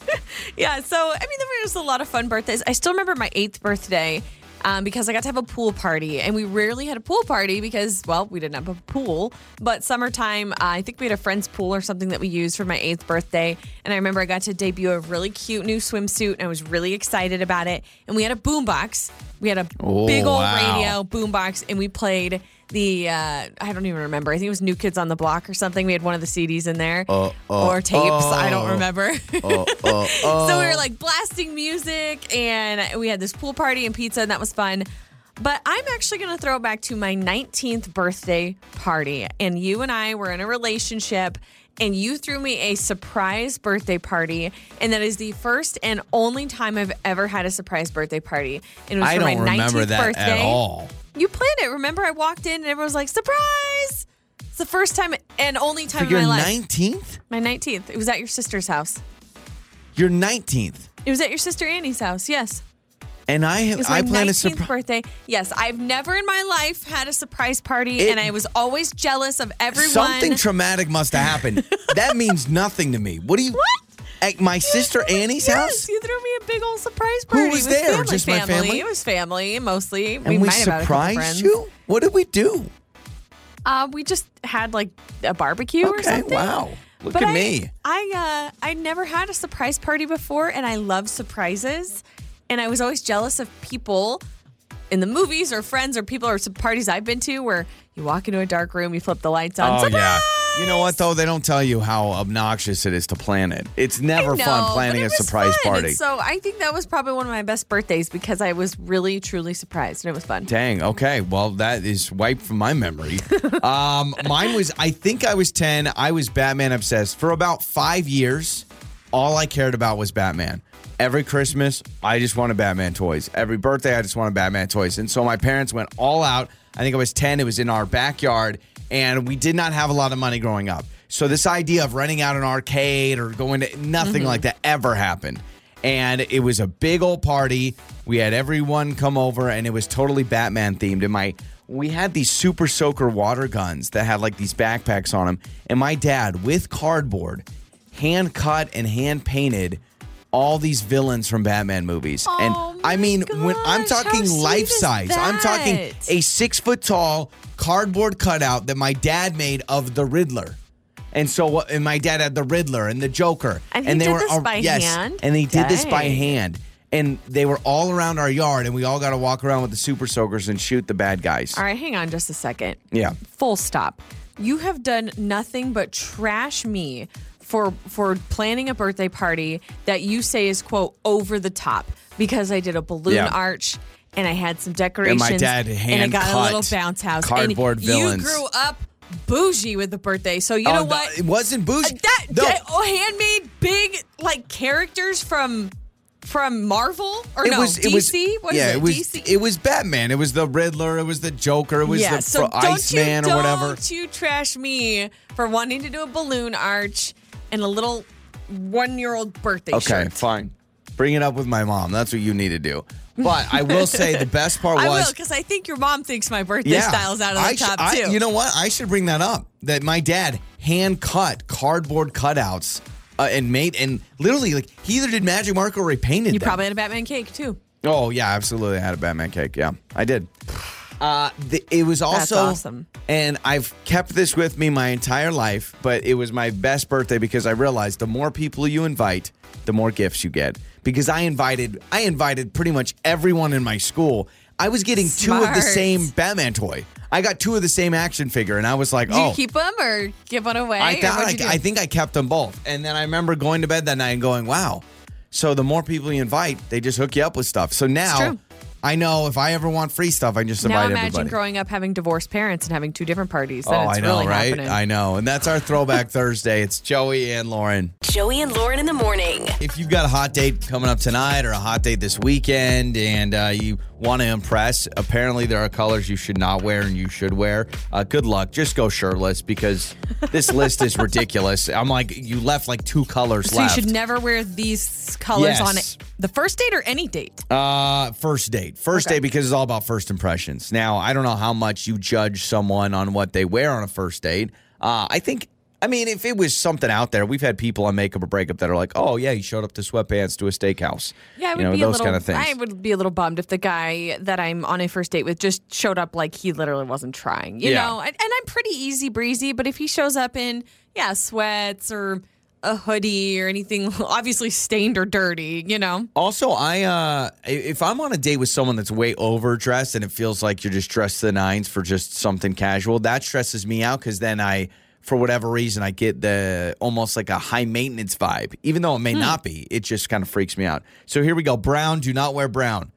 Yeah, so I mean, there was a lot of fun birthdays. I still remember my eighth birthday um, because I got to have a pool party, and we rarely had a pool party because, well, we didn't have a pool. But summertime, uh, I think we had a friend's pool or something that we used for my eighth birthday. And I remember I got to debut a really cute new swimsuit, and I was really excited about it. And we had a boombox. We had a Oh, big old wow. radio boombox, and we played the uh, I don't even remember. I think it was New Kids on the Block or something. We had one of the CDs in there Uh, uh, or tapes. I don't oh. remember. Oh, oh. So we were like blasting music and we had this pool party and pizza and that was fun. But I'm actually going to throw back to my 19th birthday party. And you and I were in a relationship and you threw me a surprise birthday party, and that is the first and only time I've ever had a surprise birthday party. And it was I for my 19th remember that birthday. at all. You planned it. Remember, I walked in and everyone was like, "Surprise!" It's the first time and only time in my life. 19th? my 19th. It was at your sister's house. Your 19th. It was at your sister Annie's house. Yes. And I have, I plan a 19th surprise. birthday. Yes, I've never in my life had a surprise party, It- and I was always jealous of everyone. Something traumatic must have happened. that means nothing to me. What do you? What? At my sister Annie's yes, house? you threw me a big old surprise party. was It was there? Family, Just my family? It was family mostly. and we might have had a couple surprised friends. you? What did we do? Uh, we just had like a barbecue or Okay, something. wow. Look But at I, me. I uh, I never had a surprise party before, and I love surprises. And I was always jealous of people in the movies or friends or people or some parties I've been to where you walk into a dark room, you flip the lights on. Oh yeah. You know what though? They don't tell you how obnoxious it is to plan it. It's never know, fun planning a surprise fun. party. And so I think that was probably one of my best birthdays because I was really truly surprised and it was fun. Dang. Okay. Well, that is wiped from my memory. um, mine was. I think I was ten. I was Batman obsessed for about five years. All I cared about was Batman. Every Christmas, I just wanted Batman toys. Every birthday, I just wanted Batman toys. And so my parents went all out. I think I was 10. It was in our backyard, and we did not have a lot of money growing up. So this idea of renting out an arcade or going to nothing mm-hmm. like that ever happened. And it was a big old party. We had everyone come over, and it was totally Batman themed. And my we had these super soaker water guns that had like these backpacks on them. And my dad, with cardboard, hand cut and hand painted all these villains from Batman movies. Oh and I mean, when I'm talking life size, I'm talking a six foot tall cardboard cutout that my dad made of the Riddler. And so, what- and my dad had the Riddler and the Joker, And he they did were this by yes, hand? and they did this by hand, and they were all around our yard, and we all got to walk around with the super soakers and shoot the bad guys. All right, hang on just a second. Yeah. Full stop. You have done nothing but trash me for for planning a birthday party that you say is quote over the top because I did a balloon Yeah. arch and I had some decorations dad and I hand got a little bounce house cardboard and villains. You grew up bougie with the birthday, so you Oh, know what? It wasn't bougie. Uh, that, No. that oh, handmade big like characters from from Marvel or no was, DC? What is yeah, it? it was. DC. It was Batman. It was the Riddler. It was the Joker. It was yeah, the so Iceman or whatever. Don't you trash me for wanting to do a balloon arch and a little one-year-old birthday Okay, shirt. fine. Bring it up with my mom. That's what you need to do. But I will say the best part I was will because I think your mom thinks my birthday yeah, style's out of the I sh- top I- too. You know what? I should bring that up. That my dad hand cut cardboard cutouts uh, and made and literally like he either did magic mark or he painted you them. probably had a Batman cake too. Oh yeah, absolutely. I had a Batman cake. Yeah, I did. Uh, the, it was also awesome. and I've kept this with me my entire life. But it was my best birthday because I realized the more people you invite, the more gifts you get. Because I invited, I invited pretty much everyone in my school. I was getting two of the Smart. same Batman toy. I got two of the same action figure, and I was like, Did oh. you keep them or give one away? I thought I. I think I kept them both. And then I remember going to bed that night and going, wow. So the more people you invite, they just hook you up with stuff. So now. I know if I ever want free stuff, I just now invite imagine everybody. growing up having divorced parents and having two different parties. Then oh, it's I know, really right? happening. I know. And that's our throwback Thursday. It's Joey and Lauren. Joey and Lauren in the morning. If you've got a hot date coming up tonight or a hot date this weekend and uh, you want to impress, apparently there are colors you should not wear and you should wear. Uh, good luck. Just go shirtless because this list is ridiculous. I'm like, you left like two colors So left. you should never wear these colors on Yes. it. The first date or any date? Uh, first date. First Okay. date because it's all about first impressions. Now, I don't know how much you judge someone on what they wear on a first date. Uh, I think, I mean, if it was something out there, we've had people on makeup or breakup that are like, oh, yeah, he showed up to sweatpants to a steakhouse. Yeah, I would you know, be those a little. kind of things. I would be a little bummed if the guy that I'm on a first date with just showed up like he literally wasn't trying. You Yeah. know, and, and I'm pretty easy breezy, but if he shows up in yeah sweats or a hoodie or anything obviously stained or dirty, you know, Also, I uh if I'm on a date with someone that's way overdressed and it feels like you're just dressed to the nines for just something casual, that stresses me out because then I, for whatever reason, I get the almost like a high maintenance vibe, even though it may not be. It just kind of freaks me out. So here we go. Brown, do not wear brown.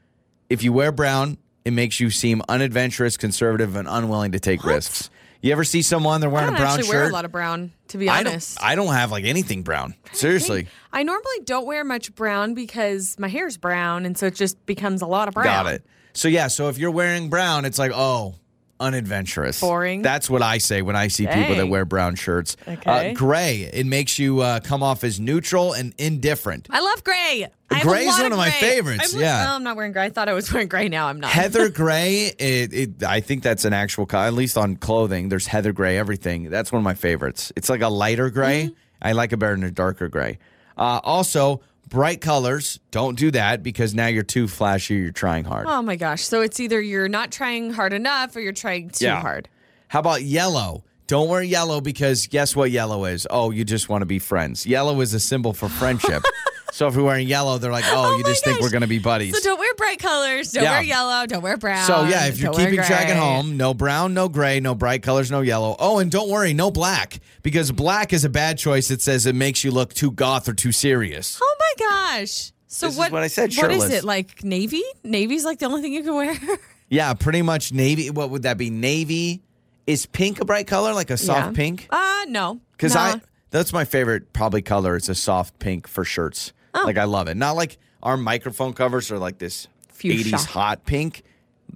If you wear brown, it makes you seem unadventurous, conservative, and unwilling to take risks. You ever see someone they're I wearing don't a brown actually shirt? wear a lot of brown, to be I honest. don't. I don't have like anything brown. Seriously. I normally don't wear much brown because my hair's brown, and so it just becomes a lot of brown. Got it. So yeah, so if you're wearing brown, it's like, oh, unadventurous. Boring. That's what I say when I see people that wear brown shirts. Okay. Uh, gray, it makes you uh, come off as neutral and indifferent. I love gray. I Gray's one of my favorites, I'm, yeah. Oh, I'm not wearing gray. I thought I was wearing gray. Now I'm not. Heather gray, it, it, I think that's an actual color, at least on clothing. There's heather gray, everything. That's one of my favorites. It's like a lighter gray. Mm-hmm. I like it better than a darker gray. Uh, also, bright colors, don't do that because now you're too flashy, you're trying hard. oh my gosh. So it's either you're not trying hard enough or you're trying too Yeah. hard. How about yellow? Don't wear yellow because guess what yellow is? Oh, you just want to be friends. Yellow is a symbol for friendship. so if you're wearing yellow, they're like, oh, Oh you my just think we're going to be buddies. So don't wear bright colors. Don't Yeah. wear yellow. Don't wear brown. So yeah, if you're keeping track at home, no brown, no gray, no bright colors, no yellow. Oh, and don't worry, no black because black is a bad choice. It says it makes you look too goth or too serious. Oh my gosh. So This is what? what I said, What is it like? Navy? Navy's like the only thing you can wear. Yeah, pretty much navy. What would that be? Navy. Is pink a bright color, like a soft Yeah. pink? Uh no. Because No. I that's my favorite probably color. It's a soft pink for shirts. Oh. Like I love it. Not like our microphone covers are like this Fuchsia. 80s hot pink.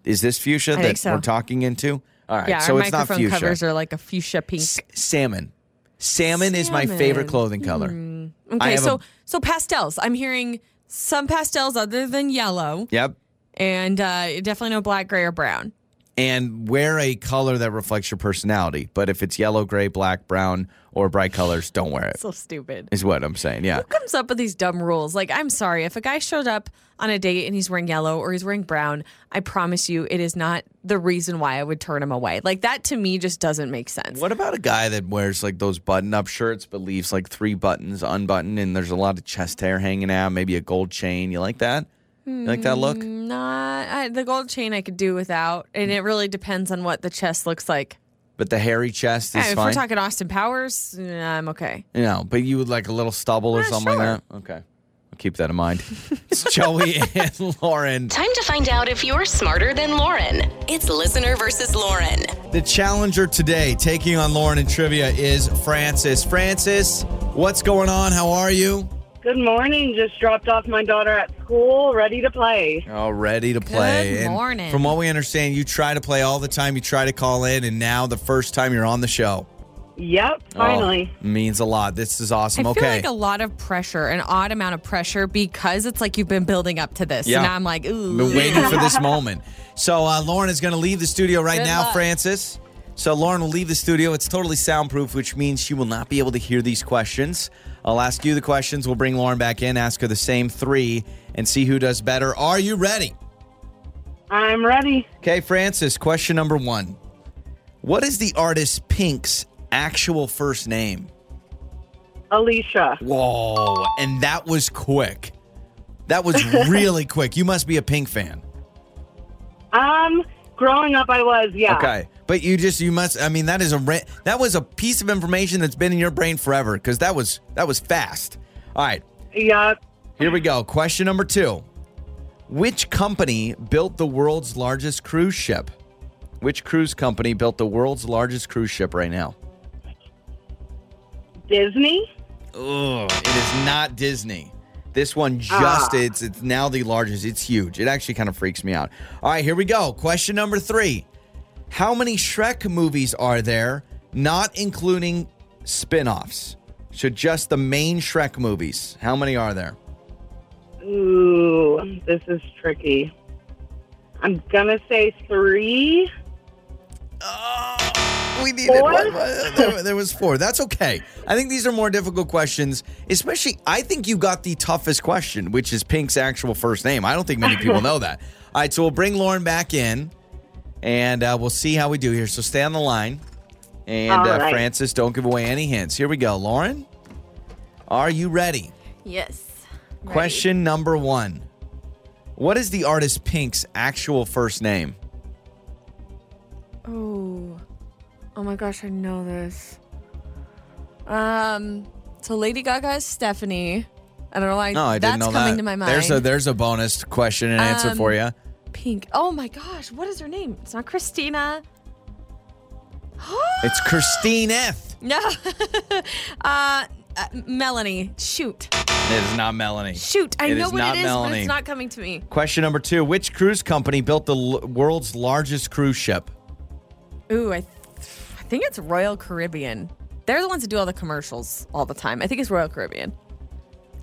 Is this fuchsia that so. we're talking into? All right, yeah, so our it's not microphone fuchsia. covers are like a fuchsia pink. S- salmon. Salmon is my favorite clothing color. I Okay, so a- so pastels. I'm hearing some pastels other than yellow, Yep. and uh, definitely no black, gray, or brown. And wear a color that reflects your personality. But if it's yellow, gray, black, brown, or bright colors, don't wear it. So stupid. Is what I'm saying. Yeah. Who comes up with these dumb rules? Like, I'm sorry, if a guy showed up on a date and he's wearing yellow or he's wearing brown, I promise you, it is not the reason why I would turn him away. Like that to me just doesn't make sense. What about a guy that wears like those button up shirts but leaves like three buttons unbuttoned and there's a lot of chest hair hanging out, maybe a gold chain? You like that? You like that look? Mm, not I, the gold chain I could do without, and it really depends on what the chest looks like. But the hairy chest is Yeah, if fine. we're talking Austin Powers, yeah, I'm okay. you know, but you would like a little stubble or Yeah, something sure. like that? Okay. I'll keep that in mind. it's Joey and Lauren. Time to find out if you're smarter than Lauren. It's listener versus Lauren. The challenger today taking on Lauren in trivia is Francis. Francis, what's going on? How are you? Good morning. Just dropped off my daughter at school, ready to play. Oh, ready to play. Good And morning. From what we understand, you try to play all the time. You try to call in, and now the first time you're on the show. Yep, finally. Oh, means a lot. This is awesome. I okay. feel like a lot of pressure, an odd amount of pressure, because it's like you've been building up to this. Yeah. And now I'm like, ooh. Been waiting for this moment. So uh, Lauren is going to leave the studio right Good now, luck. Francis. So Lauren will leave the studio. It's totally soundproof, which means she will not be able to hear these questions. I'll ask you the questions. We'll bring Lauren back in, ask her the same three, and see who does better. Are you ready? I'm ready. Okay, Francis. Question number one: What is the artist Pink's actual first name? Alicia. Whoa! And that was quick. That was really quick. You must be a Pink fan. Um, growing up, I was, yeah. Okay, but you just you must. I mean, that is a ra- that was a piece of information that's been in your brain forever because that was that was fast. All right, Yeah. here we go. Question number two: Which company built the world's largest cruise ship? Which cruise company built the world's largest cruise ship right now? Disney. Oh, it is not Disney. This one just Ah. it's it's now the largest. It's huge. It actually kind of freaks me out. All right, here we go. Question number 3. How many Shrek movies are there not including spin-offs? So just the main Shrek movies. How many are there? Ooh, this is tricky. I'm gonna say three. Oh, We needed Four? one. There, there was four. That's okay. I think these are more difficult questions, especially I think you got the toughest question, which is Pink's actual first name. I don't think many people know that. All right, so we'll bring Lauren back in and uh, we'll see how we do here. So stay on the line. And All uh. Francis, don't give away any hints. Here we go. Lauren, are you ready? Yes. Ready? Question number one What is the artist Pink's actual first name? Oh. Oh my gosh, I know this. Um, so Lady Gaga is Stephanie. I don't know why No, I that's didn't know coming that. to my mind. There's a there's a bonus question and answer Um, for you. Pink. Oh my gosh, what is her name? It's not Christina. it's Christine Eth. No. uh, uh, Melanie. Shoot. It is not Melanie. Shoot. I It know is what not it is, but Melanie. it's not coming to me. Question number two Which cruise company built the l- world's largest cruise ship? Ooh, I, th- I think it's Royal Caribbean. They're the ones that do all the commercials all the time. I think it's Royal Caribbean.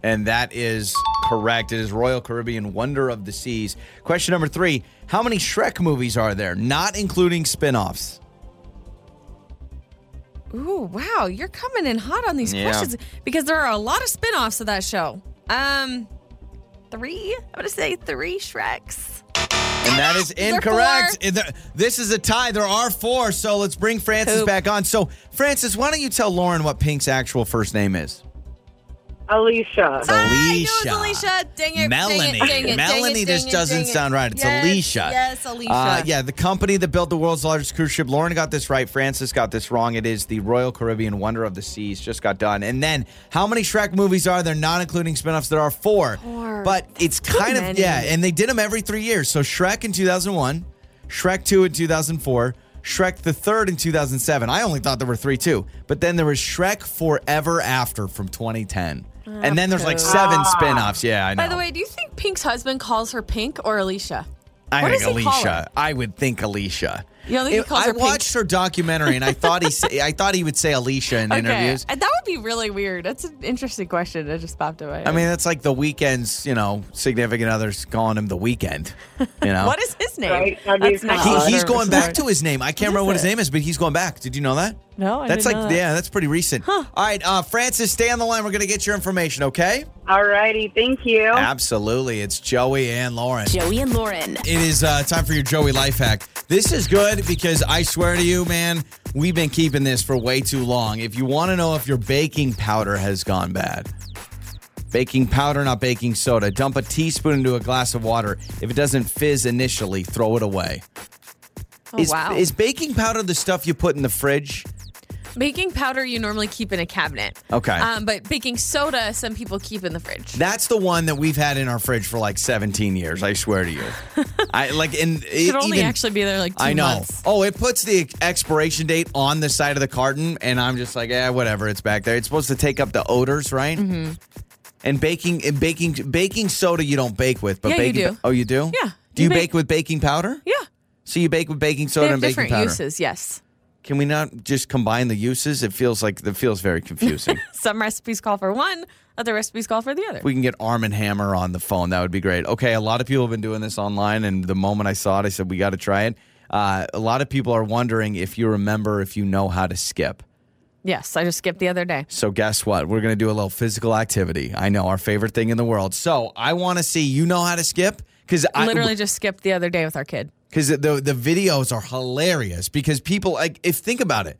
And that is correct. It is Royal Caribbean Wonder of the Seas. Question number three How many Shrek movies are there, not including spin offs? Ooh, wow, you're coming in hot on these Yeah. questions because there are a lot of spin-offs of that show. Um, three. I'm gonna say three Shreks. And that is There are incorrect. There- This is a tie. There are four. So let's bring Francis Poop. back on. So, Francis, why don't you tell Lauren what Pink's actual first name is? Alicia. It's Ah, I knew it Alicia. was Alicia. Dang it. Melanie. Dang it, dang it, dang Melanie it, just dang doesn't dang sound right. It's Yes, Alicia. Yes, Alicia. Uh, yeah, the company that built the world's largest cruise ship. Lauren got this right. Francis got this wrong. It is the Royal Caribbean Wonder of the Seas. Just got done. And then, how many Shrek movies are there, not including spinoffs? There are four. Four. But it's Too kind of, many. yeah, and they did them every three years. So Shrek in 2001, Shrek 2 in 2004, Shrek the third in 2007. I only thought there were three, too. But then there was Shrek Forever After from 2010. And then there's like seven spin-offs. Yeah, I know. By the way, do you think Pink's husband calls her Pink or Alicia? I What think does he call Alicia. I would think Alicia. You don't think he calls I her Pink? watched her documentary and I thought he say, I thought he would say Alicia in interviews. Uh, That would be really weird. That's an interesting question that just popped in my head. I mean, that's like the Weeknd's, you know, significant others calling him the Weeknd. You know, what is his name? Right, that'd be That's not he, he's going back to his name. I can't What remember what his name is, but he's going back. Did you know that? No, I That's didn't like know that. yeah, that's pretty recent. All right, uh, Francis, stay on the line. We're gonna get your information, okay? All righty. Thank you. Absolutely. It's Joey and Lauren. Joey and Lauren. It is uh, time for your Joey life hack. This is good because I swear to you, man, we've been keeping this for way too long. If you want to know if your baking powder has gone bad, baking powder, not baking soda, dump a teaspoon into a glass of water. If it doesn't fizz initially, throw it away. Oh, is, wow. is baking powder the stuff you put in the fridge? Baking powder you normally keep in a cabinet. Okay. Um, but baking soda, some people keep in the fridge. That's the one that we've had in our fridge for like 17 years. I swear to you. I like in it Should only even- actually be there like two I know. months. Oh, it puts the expiration date on the side of the carton, and I'm just like, yeah, whatever. It's back there. It's supposed to take up the odors, right? Mm-hmm. And baking, and baking, baking soda you don't bake with, but Yeah, you baking. do. Oh, you do? Yeah, Do you you bake- bake with baking powder? Yeah. So you bake with baking soda and baking powder. different uses, yes. Can we not just combine the uses? It feels like it feels very confusing. Some recipes call for one, other recipes call for the other. we can get Arm and Hammer on the phone. That would be great. Okay, a lot of people have been doing this online, and the moment I saw it, I said we got to try it. Uh, a lot of people are wondering if you remember if you know how to skip. yes, I just skipped the other day. So guess what? We're gonna do a little physical activity. I know our favorite thing in the world. So I want to see you know how to skip because I Literally just skipped the other day with our kid. because the the videos are hilarious because people like if think about it.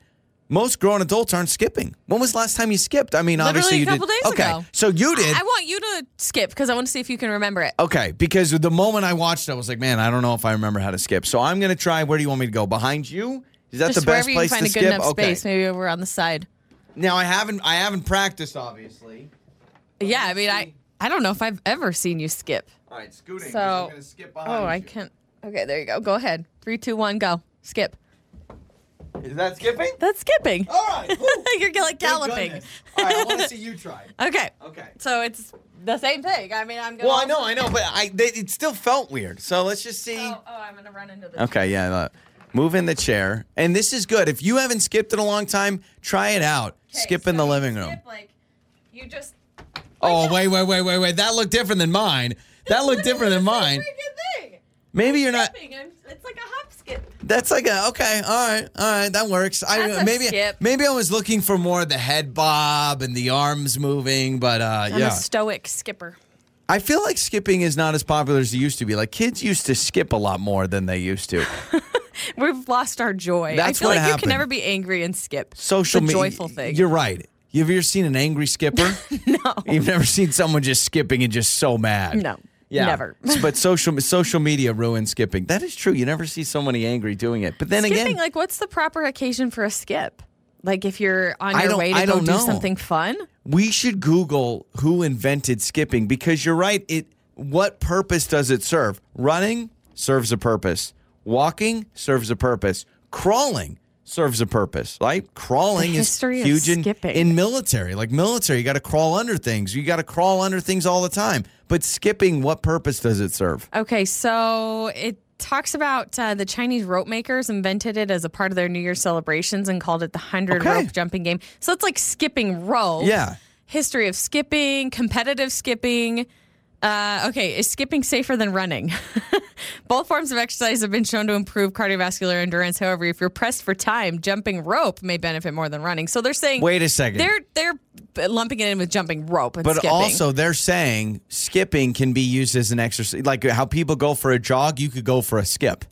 Most grown adults aren't skipping. When was the last time you skipped? I mean, obviously Literally you a couple did. days okay, ago. so you did. I want you to skip because I want to see if you can remember it. Okay, because the moment I watched it, I was like, man, I don't know if I remember how to skip. So I'm gonna try. Where do you want me to go? Behind you? Is that Just the best wherever you place find to a good skip? enough okay. space, maybe over on the side. Now I haven't I haven't practiced, obviously. Yeah, I mean, I I don't know if I've ever seen you skip. All right, scooting. So, I'm gonna skip behind oh, I you. can't. Okay, there you go. Go ahead. Three, two, one, go. Skip. Is that skipping? That's skipping. All right. You're like galloping. All right, I want to see you try. Okay. Okay. So it's the same thing. I mean, I'm gonna. Well, I know, I know, but I they, it still felt weird. So let's just see. Oh, oh, I'm gonna run into the. Okay, yeah. look. Move in the chair, and this is good. If you haven't skipped in a long time, try it out. Okay, skip in the living room. skip, like, you just. Oh, wait, wait, wait, wait, wait. That looked different than mine. That looked different than mine. Maybe you're not. I'm, it's like a hop skip. That's like a okay, all right, all right, that works. That's a maybe skip. maybe I was looking for more of the head bob and the arms moving, but uh, I'm yeah, a stoic skipper. I feel like skipping is not as popular as it used to be. Like kids used to skip a lot more than they used to. We've lost our joy. That's I feel what like you can never be angry and skip. Social media, joyful thing. You're right. You've ever seen an angry skipper? no. You've never seen someone just skipping and just so mad. No. Yeah. Never. but social social media ruins skipping. That is true. You never see somebody angry doing it. But then Skipping, again, like, what's the proper occasion for a skip? Like, if you're on your way to I go don't do know. something fun? we should Google who invented skipping because you're right. It what purpose does it serve? Running serves a purpose. Walking serves a purpose. Crawling serves a purpose, right? Crawling The is history of huge in, skipping. in military. Like military, you got to crawl under things. You got to crawl under things all the time. But skipping, what purpose does it serve? Okay, so it talks about uh, the Chinese rope makers invented it as a part of their New Year celebrations and called it the 100 Okay. rope jumping game. So it's like skipping rope. Yeah. History of skipping, competitive skipping. Uh, okay, is skipping safer than running? Both forms of exercise have been shown to improve cardiovascular endurance. However, if you're pressed for time, jumping rope may benefit more than running. So they're saying Wait a second. they're they're lumping it in with jumping rope and But skipping. also, they're saying skipping can be used as an exercise. Like how people go for a jog, you could go for a skip.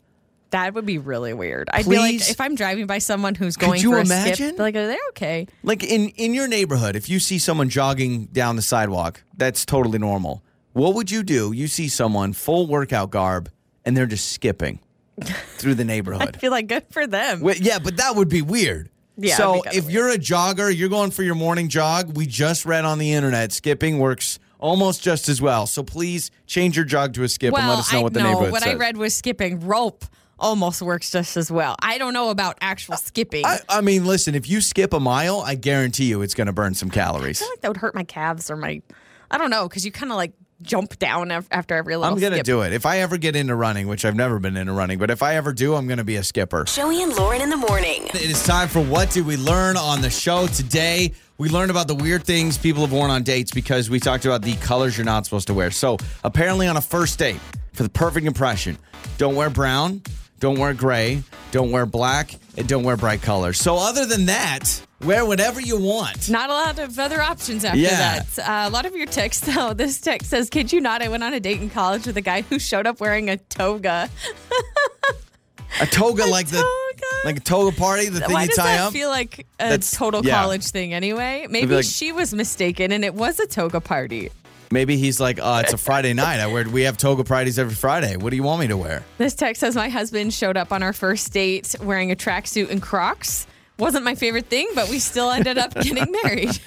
That would be really weird. I'd be like, if I'm driving by someone who's Could going you for a imagine? skip, like, are they okay? Like in in your neighborhood, if you see someone jogging down the sidewalk, that's totally normal. What would you do? You see someone full workout garb and they're just skipping through the neighborhood. I feel like good for them. Yeah, but that would be weird. Yeah, So if you're a jogger, you're going for your morning jog. We just read on the internet skipping works almost just as well. So please change your jog to a skip and let us know I what the know neighborhood what says. I read was skipping rope almost works just as well. I don't know about actual skipping. I, I mean, listen, if you skip a mile, I guarantee you it's going to burn some calories. I feel like that would hurt my calves or my, I don't know, because you kind of like jump down after every little I'm going to skip. do it. If I ever get into running, which I've never been into running, but if I ever do, I'm going to be a skipper. Joey and Lauren in the morning. It is time for What Did We Learn on the show today? We learned about the weird things people have worn on dates because we talked about the colors you're not supposed to wear. So, apparently, on a first date, for the perfect impression, don't wear brown, don't wear gray, don't wear black, and don't wear bright colors. So, other than that, wear whatever you want. Not a lot of other options after Yeah. that. Uh, a lot of your texts, though. This text says, Kid you not, I went on a date in college with a guy who showed up wearing a toga. A toga like the like a toga party, the thing Why you does tie that up. feel like a That's- total yeah. college thing anyway? Maybe like- she was mistaken and it was a toga party. Maybe he's like, uh, it's a Friday night. I wear. We have toga parties every Friday. What do you want me to wear? This text says my husband showed up on our first date wearing a tracksuit and Crocs. Wasn't my favorite thing, but we still ended up getting married.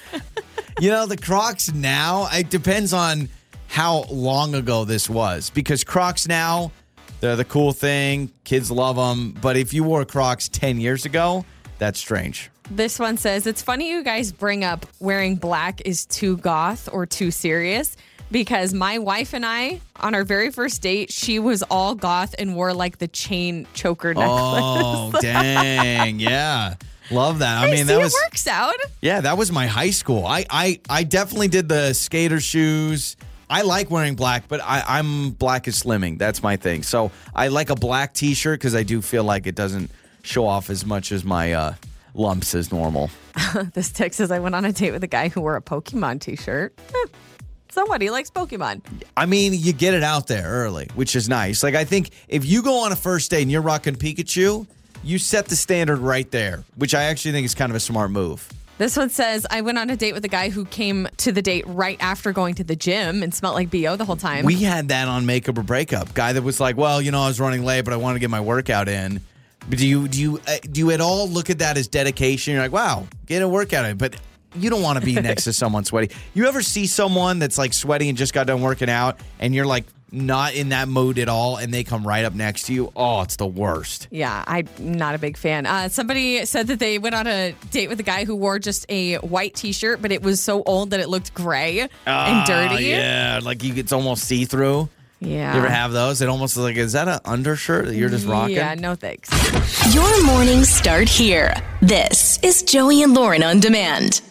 You know, the Crocs now, it depends on how long ago this was because Crocs now, they're the cool thing. Kids love them. But if you wore Crocs 10 years ago, that's strange. This one says it's funny you guys bring up wearing black is too goth or too serious because my wife and I on our very first date, she was all goth and wore like the chain choker necklace. Oh, dang. Yeah. Love that. I mean, that was it works out. Yeah, that was my high school. I I, I definitely did the skater shoes. I like wearing black, but I, I'm black is slimming. That's my thing. So I like a black T-shirt because I do feel like it doesn't show off as much as my uh, lumps as normal. This text says I went on a date with a guy who wore a Pokemon t-shirt. Eh, So what? He likes Pokemon. I mean, you get it out there early, which is nice. Like I think if you go on a first date and you're rocking Pikachu, you set the standard right there, which I actually think is kind of a smart move. This one says I went on a date with a guy who came to the date right after going to the gym and smelled like BO the whole time. We had that on Makeup or Breakup. Guy that was like, "Well, you know, I was running late, but I wanted to get my workout in." But do you do you uh, do you at all look at that as dedication? You're like, "Wow, get a workout in," but you don't want to be next to someone sweaty. You ever see someone that's like sweaty and just got done working out, and you're like not in that mood at all, and they come right up next to you? Oh, it's the worst. Yeah, I'm not a big fan. Uh, somebody said that they went on a date with a guy who wore just a white T-shirt, but it was so old that it looked gray and dirty. Ah, yeah, like you, it's almost see through. Yeah. You ever have those? It almost like is that an undershirt that you're just rocking? Yeah, no thanks. Your mornings start here. This is Joey and Lauren on demand.